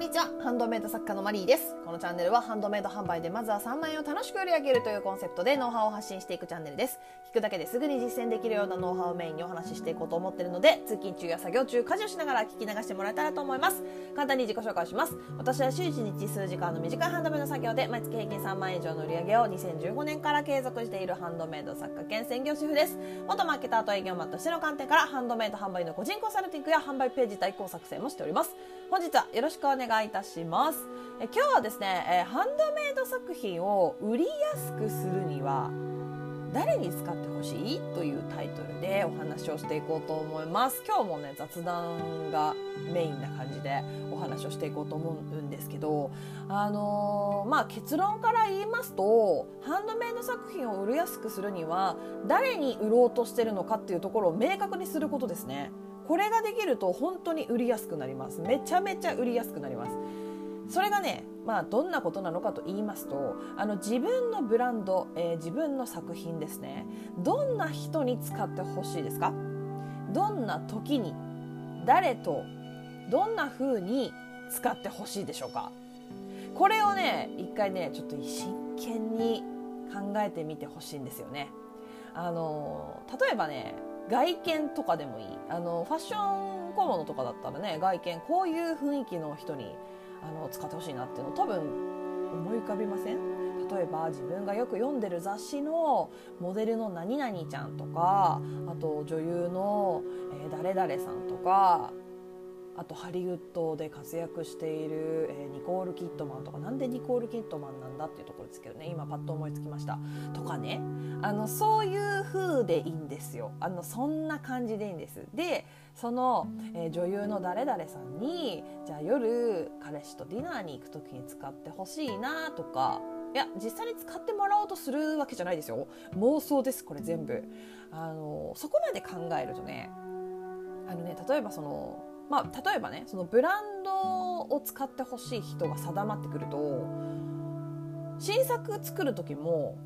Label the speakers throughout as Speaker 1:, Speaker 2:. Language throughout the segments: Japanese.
Speaker 1: にちは。ハンドメイド作家のマリーです。このチャンネルはハンドメイド販売でまずは3万円を楽しく売り上げるというコンセプトでノウハウを発信していくチャンネルです。聞くだけですぐに実践できるようなノウハウをメインにお話ししていこうと思っているので通勤中や作業中家事をしながら聞き流してもらえたらと思います。簡単に自己紹介します。私は週1日数時間の短いハンドメイド作業で毎月平均3万円以上の売り上げを2015年から継続しているハンドメイド作家兼専業主婦です。元マーケターと営業マンとしての観点からハンドメイド販売の個人コンサルティングや販売ページ代行作成もしております。本日はよろしくお願いいたします。え今日はですね、えハンドメイド作品を売りやすくするには誰に使ってほしいというタイトルでお話をしていこうと思います。今日もね雑談がメインな感じでお話をしていこうと思うんですけどあのー、まあ結論から言いますとハンドメイド作品を売りやすくするには誰に売ろうとしてるのかっていうところを明確にすることですね。これができると本当に売りやすくなります。めちゃめちゃ売りやすくなります。それがね、まあ、どんなことなのかと言いますとあの自分のブランド、えー、自分の作品ですね。どんな人に使ってほしいですか？どんな時に誰とどんな風に使ってほしいでしょうか？これをね一回ねちょっと真剣に考えてみてほしいんですよね。あの例えばね外見とかでもいい。あのファッション小物とかだったらね外見こういう雰囲気の人にあの使ってほしいなっていうの多分思い浮かびません？例えば自分がよく読んでる雑誌のモデルの何々ちゃんとかあと女優の、えー、誰々さんとかあとハリウッドで活躍している、えー、ニコール・キットマンとかなんでニコール・キットマンなんだっていうところですけどね今パッと思いつきました。とかね。あのそういう風でいいんですよ。あのそんな感じでいいんです。でその、えー、女優の誰々さんにじゃあ夜彼氏とディナーに行く時に使ってほしいなとかいや実際に使ってもらおうとするわけじゃないですよ。妄想ですこれ全部。あのそこまで考えるとねあのね例えばそのまあ、例えばねそのブランドを使ってほしい人が定まってくると新作作る時も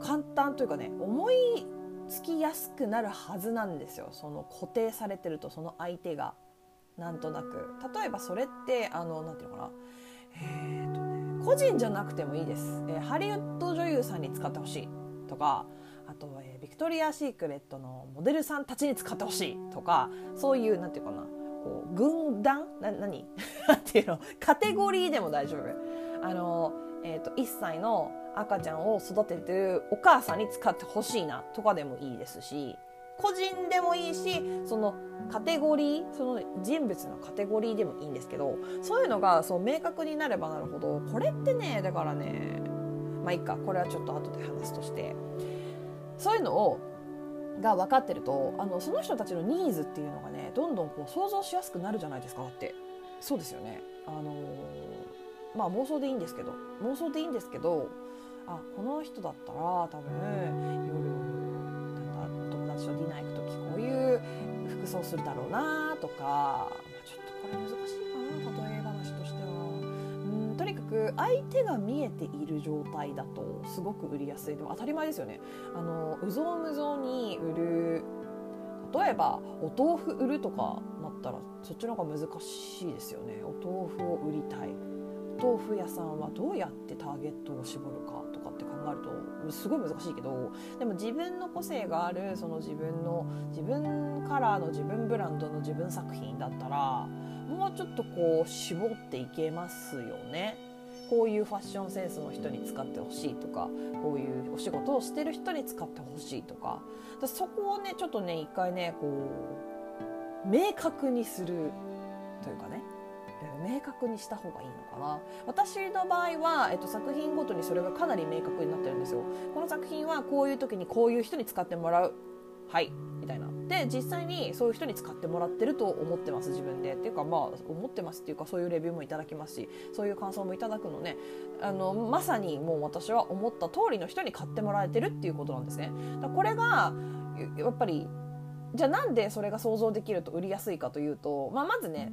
Speaker 1: 簡単というかね思いつきやすくなるはずなんですよ。その固定されてるとその相手が。なんとなく。例えばそれってあのなんていうのかな。えーとね個人じゃなくてもいいです、えー、ハリウッド女優さんに使ってほしいとかあと、えー、ビクトリア・シークレットのモデルさんたちに使ってほしいとかそういうなんていうかなこう軍団？な何？なんていうの？カテゴリーでも大丈夫。あの、えーと、1歳の赤ちゃんを育ててるお母さんに使ってほしいなとかでもいいですし個人でもいいしそのカテゴリーその人物のカテゴリーでもいいんですけどそういうのがそう明確になればなるほどこれってねだからねまあいいか。これはちょっと後で話すとして。そういうのをが分かってるとあのその人たちのニーズっていうのがねどんどんこう想像しやすくなるじゃないですかって。そうですよね。あのー、まあ妄想でいいんですけど。妄想でいいんですけどあこの人だったら多分夜なんだ友達とディナー行く時こういう服装するだろうなとか、まあ、ちょっとこれ難しい相手が見えている状態だとすごく売りやすい。でも当たり前ですよね。あのうぞうむぞうに売る例えばお豆腐売るとかなったらそっちの方が難しいですよね。お豆腐を売りたい。お豆腐屋さんはどうやってターゲットを絞るかとかって考えるとすごい難しいけどでも自分の個性があるその自分の自分カラーの自分ブランドの自分作品だったらもうちょっとこう絞っていけますよね。こういうファッションセンスの人に使ってほしいとかこういうお仕事をしてる人に使ってほしいとか。そこをねちょっとね一回ねこう明確にするというかね。明確にした方がいいのかな。私の場合は、えっと、作品ごとにそれがかなり明確になってるんですよ。この作品はこういう時にこういう人に使ってもらうはいみたいな。で実際にそういう人に使ってもらってると思ってます自分で。っていうかまあ思ってますっていうかそういうレビューもいただきますしそういう感想もいただくのねあのまさにもう私は思った通りの人に買ってもらえてるっていうことなんですね。だこれがやっぱりじゃあなんでそれが想像できると売りやすいかというと、まあ、まずね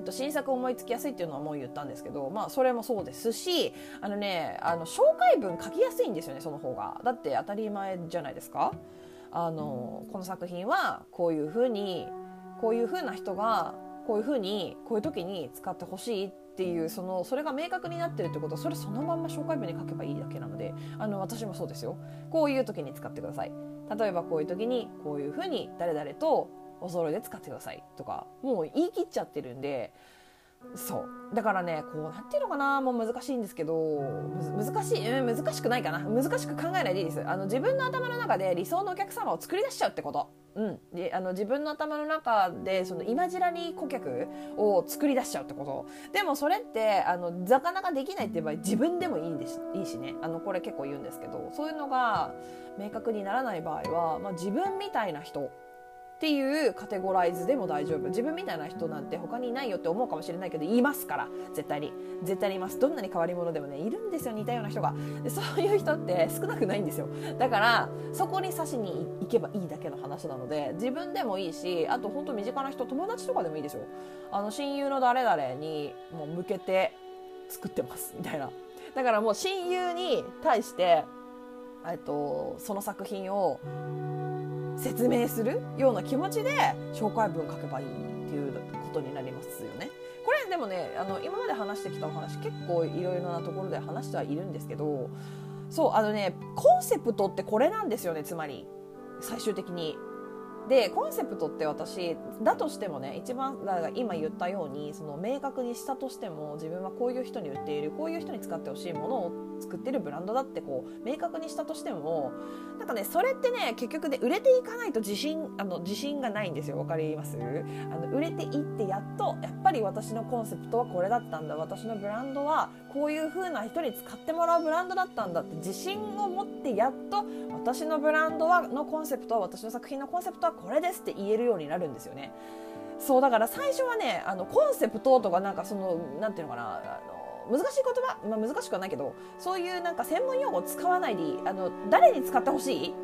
Speaker 1: えっと、新作思いつきやすいっていうのはもう言ったんですけど、まあ、それもそうですしあのねあの紹介文書きやすいんですよねその方が。だって当たり前じゃないですか。あのこの作品はこういうふうにこういうふうな人がこういうふうにこういう時に使ってほしいっていうそのそれが明確になってるってことはそれそのまんま紹介文に書けばいいだけなのであの私もそうですよ。こういう時に使ってください。例えばこういう時にこういうふうに誰々とお揃いで使ってくださいとかもう言い切っちゃってるんでそう。だからねこうなんていうのかなもう難しいんですけど難しい、うん、難しくないかな。難しく考えないでいいです。あの自分の頭の中で理想のお客様を作り出しちゃうってこと。うん、であの自分の頭の中でそのイマジラリー顧客を作り出しちゃうってこと。でもそれってあのなかなかできないっていう場合自分でもいいんですいいしね。あのこれ結構言うんですけどそういうのが明確にならない場合は、まあ、自分みたいな人っていうカテゴライズでも大丈夫。自分みたいな人なんて他にいないよって思うかもしれないけどいますから。絶対に。絶対にいます。どんなに変わり者でもねいるんですよ。似たような人が。でそういう人って少なくないんですよ。だからそこに刺しに行けばいいだけの話なので自分でもいいしあと本当身近な人友達とかでもいいですよ。あの親友の誰々にもう向けて作ってますみたいな。だからもう親友に対してえっとその作品を説明するような気持ちで紹介文書けばいいっていうことになりますよね。これでもねあの今まで話してきたお話結構いろいろなところで話してはいるんですけどそうあのねコンセプトってこれなんですよねつまり最終的にでコンセプトって私だとしてもね一番今言ったようにその明確にしたとしても自分はこういう人に売っているこういう人に使ってほしいものを作ってるブランドだってこう明確にしたとしてもなんかねそれってね結局で売れていかないと自信あの自信がないんですよ。わかります？あの売れていってやっとやっぱり私のコンセプトはこれだったんだ。私のブランドはこういう風な人に使ってもらうブランドだったんだって自信を持ってやっと私のブランドはのコンセプトは私の作品のコンセプトはこれですって言えるようになるんですよね。そうだから最初はねあのコンセプトとかなんかそのなんていうのかなあの難しい言葉、まあ、難しくはないけどそういうなんか専門用語を使わないであの誰に使ってほしい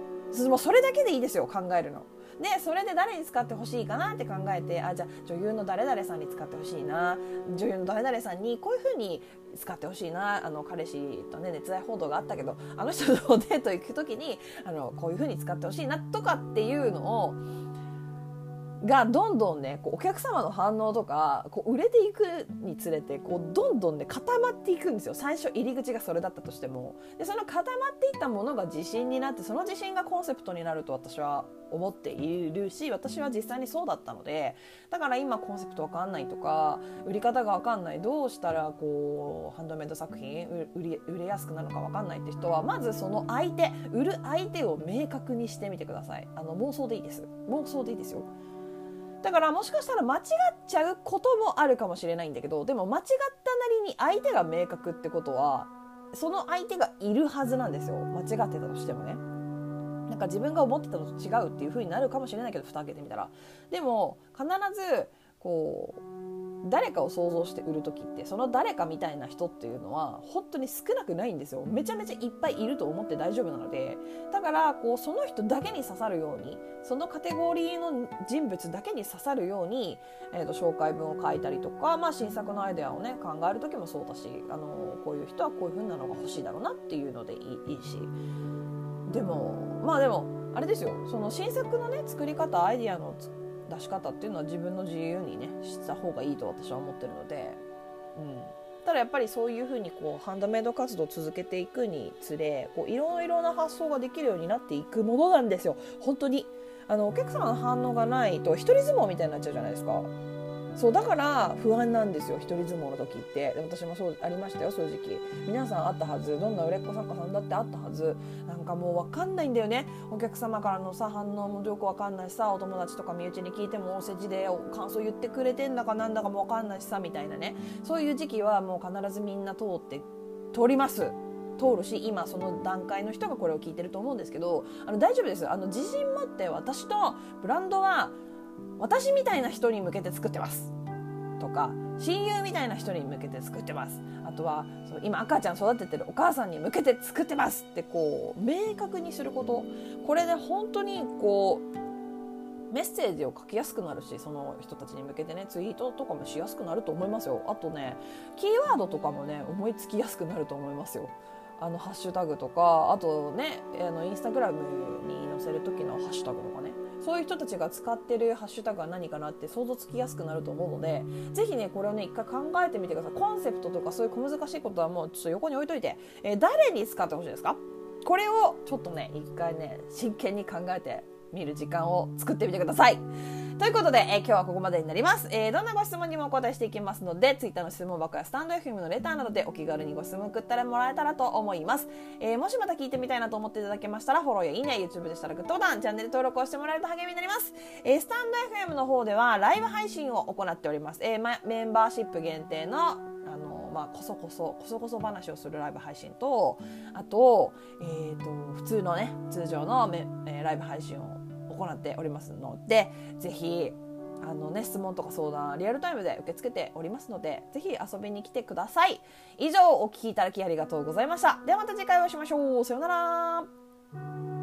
Speaker 1: もうそれだけでいいですよ考えるの。でそれで誰に使ってほしいかなって考えてあじゃあ女優の誰々さんに使ってほしいな女優の誰々さんにこういうふうに使ってほしいなあの彼氏とね熱愛報道があったけどあの人とデート行く時にあのこういうふうに使ってほしいなとかっていうのをがどんどんねこうお客様の反応とかこう売れていくにつれてこうどんどんね固まっていくんですよ。最初入り口がそれだったとしても。でその固まっていったものが自信になってその自信がコンセプトになると私は思っているし私は実際にそうだったのでだから今コンセプトわかんないとか売り方がわかんないどうしたらこうハンドメイド作品売り売れやすくなるかわかんないって人はまずその相手売る相手を明確にしてみてください。あの妄想でいいです。妄想でいいですよ。だからもしかしたら間違っちゃうこともあるかもしれないんだけどでも間違ったなりに相手が明確ってことはその相手がいるはずなんですよ。間違ってたとしてもね。なんか自分が思ってたのと違うっていう風になるかもしれないけど蓋開けてみたら。でも必ずこう誰かを想像して売る時ってその誰かみたいな人っていうのは本当に少なくないんですよ。めちゃめちゃいっぱいいると思って大丈夫なので。だからこうその人だけに刺さるようにそのカテゴリーの人物だけに刺さるように、えー、と紹介文を書いたりとか、まあ、新作のアイデアをね考える時もそうだしあのこういう人はこういう風なのが欲しいだろうなっていうのでいいいいし。でもまあでもあれですよ。その新作のね作り方アイディアの出し方っていうのは自分の自由にねした方がいいと私は思ってるので、うん、ただやっぱりそういうふうにこうハンドメイド活動を続けていくにつれこういろいろな発想ができるようになっていくものなんですよ。本当に。あのお客様の反応がないと一人相撲みたいになっちゃうじゃないですか。そうだから不安なんですよ一人相撲の時って。私もそうありましたよ正直。皆さんあったはずどんな売れっ子作家さんだってあったはず。なんかもう分かんないんだよね。お客様からのさ反応もよく分かんないしさお友達とか身内に聞いてもお世辞で感想言ってくれてんだかなんだかも分かんないしさみたいなね。そういう時期はもう必ずみんな通って通ります。通るし今その段階の人がこれを聞いてると思うんですけどあの大丈夫です。あの自信持って私とブランドは私みたいな人に向けて作ってます。とか親友みたいな人に向けて作ってます。あとはそう今赤ちゃん育ててるお母さんに向けて作ってますってこう明確にすること。これで本当にこうメッセージを書きやすくなるしその人たちに向けてねツイートとかもしやすくなると思いますよ。あとねキーワードとかもね思いつきやすくなると思いますよ。あのハッシュタグとかあとねあのインスタグラムに載せる時のハッシュタグとか。そういう人たちが使ってるハッシュタグは何かなって想像つきやすくなると思うのでぜひねこれをね一回考えてみてくださいコンセプトとかそういう小難しいことはもうちょっと横に置いといて、えー、誰に使ってほしいですか？これをちょっとね一回ね真剣に考えてみる時間を作ってみてください。ということで、えー、今日はここまでになります、えー、どんなご質問にもお答えしていきますので、Twitter の質問箱やスタンド FM のレターなどでお気軽にご質問送ったらもらえたらと思います。えー、もしまた聞いてみたいなと思っていただけましたら、フォローやいいね、YouTube でしたらグッドボタン、チャンネル登録をしてもらえると励みになります。えスタンド FM の方ではライブ配信を行っております。えメンバーシップ限定のあのまあ、こそこそこそこそ話をするライブ配信とあと,、えーと、普通のね通常のめ、えー、ライブ配信を行っておりますのでぜひあのね質問とか相談リアルタイムで受け付けておりますのでぜひ遊びに来てください。以上お聞きいただきありがとうございました。ではまた次回お会いしましょう。さようなら。